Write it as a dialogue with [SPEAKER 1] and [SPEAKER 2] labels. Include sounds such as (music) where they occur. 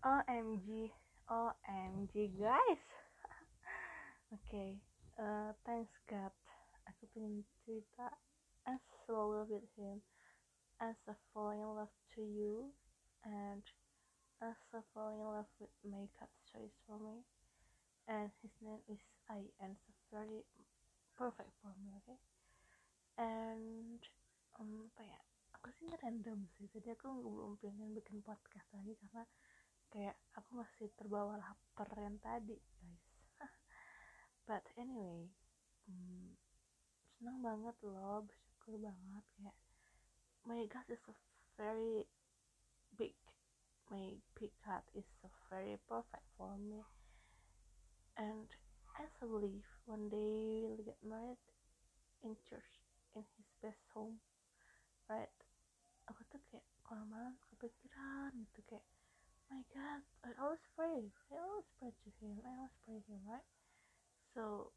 [SPEAKER 1] OMG OMG guys. (laughs) Oke okay. uh, thanks God. Aku pengen cerita as slowly with him as I fall in love to you and as I fall in love with cat choice for me. And his name is I and it's very perfect for me okay? And um, apa ya? Aku sih random sih. Tadi aku belum pengen bikin podcast lagi karena kayak aku masih terbawa lapar yang tadi guys. (laughs) But anyway um, senang banget loh bersyukur banget kayak my God is a very big my big cat is so very perfect for me. And I believe one day we'll get married in church in his best home right? Aku tuh kayak kalau malam kepikiran gitu kayak my god I always pray I always pray to him. I always pray to him right? So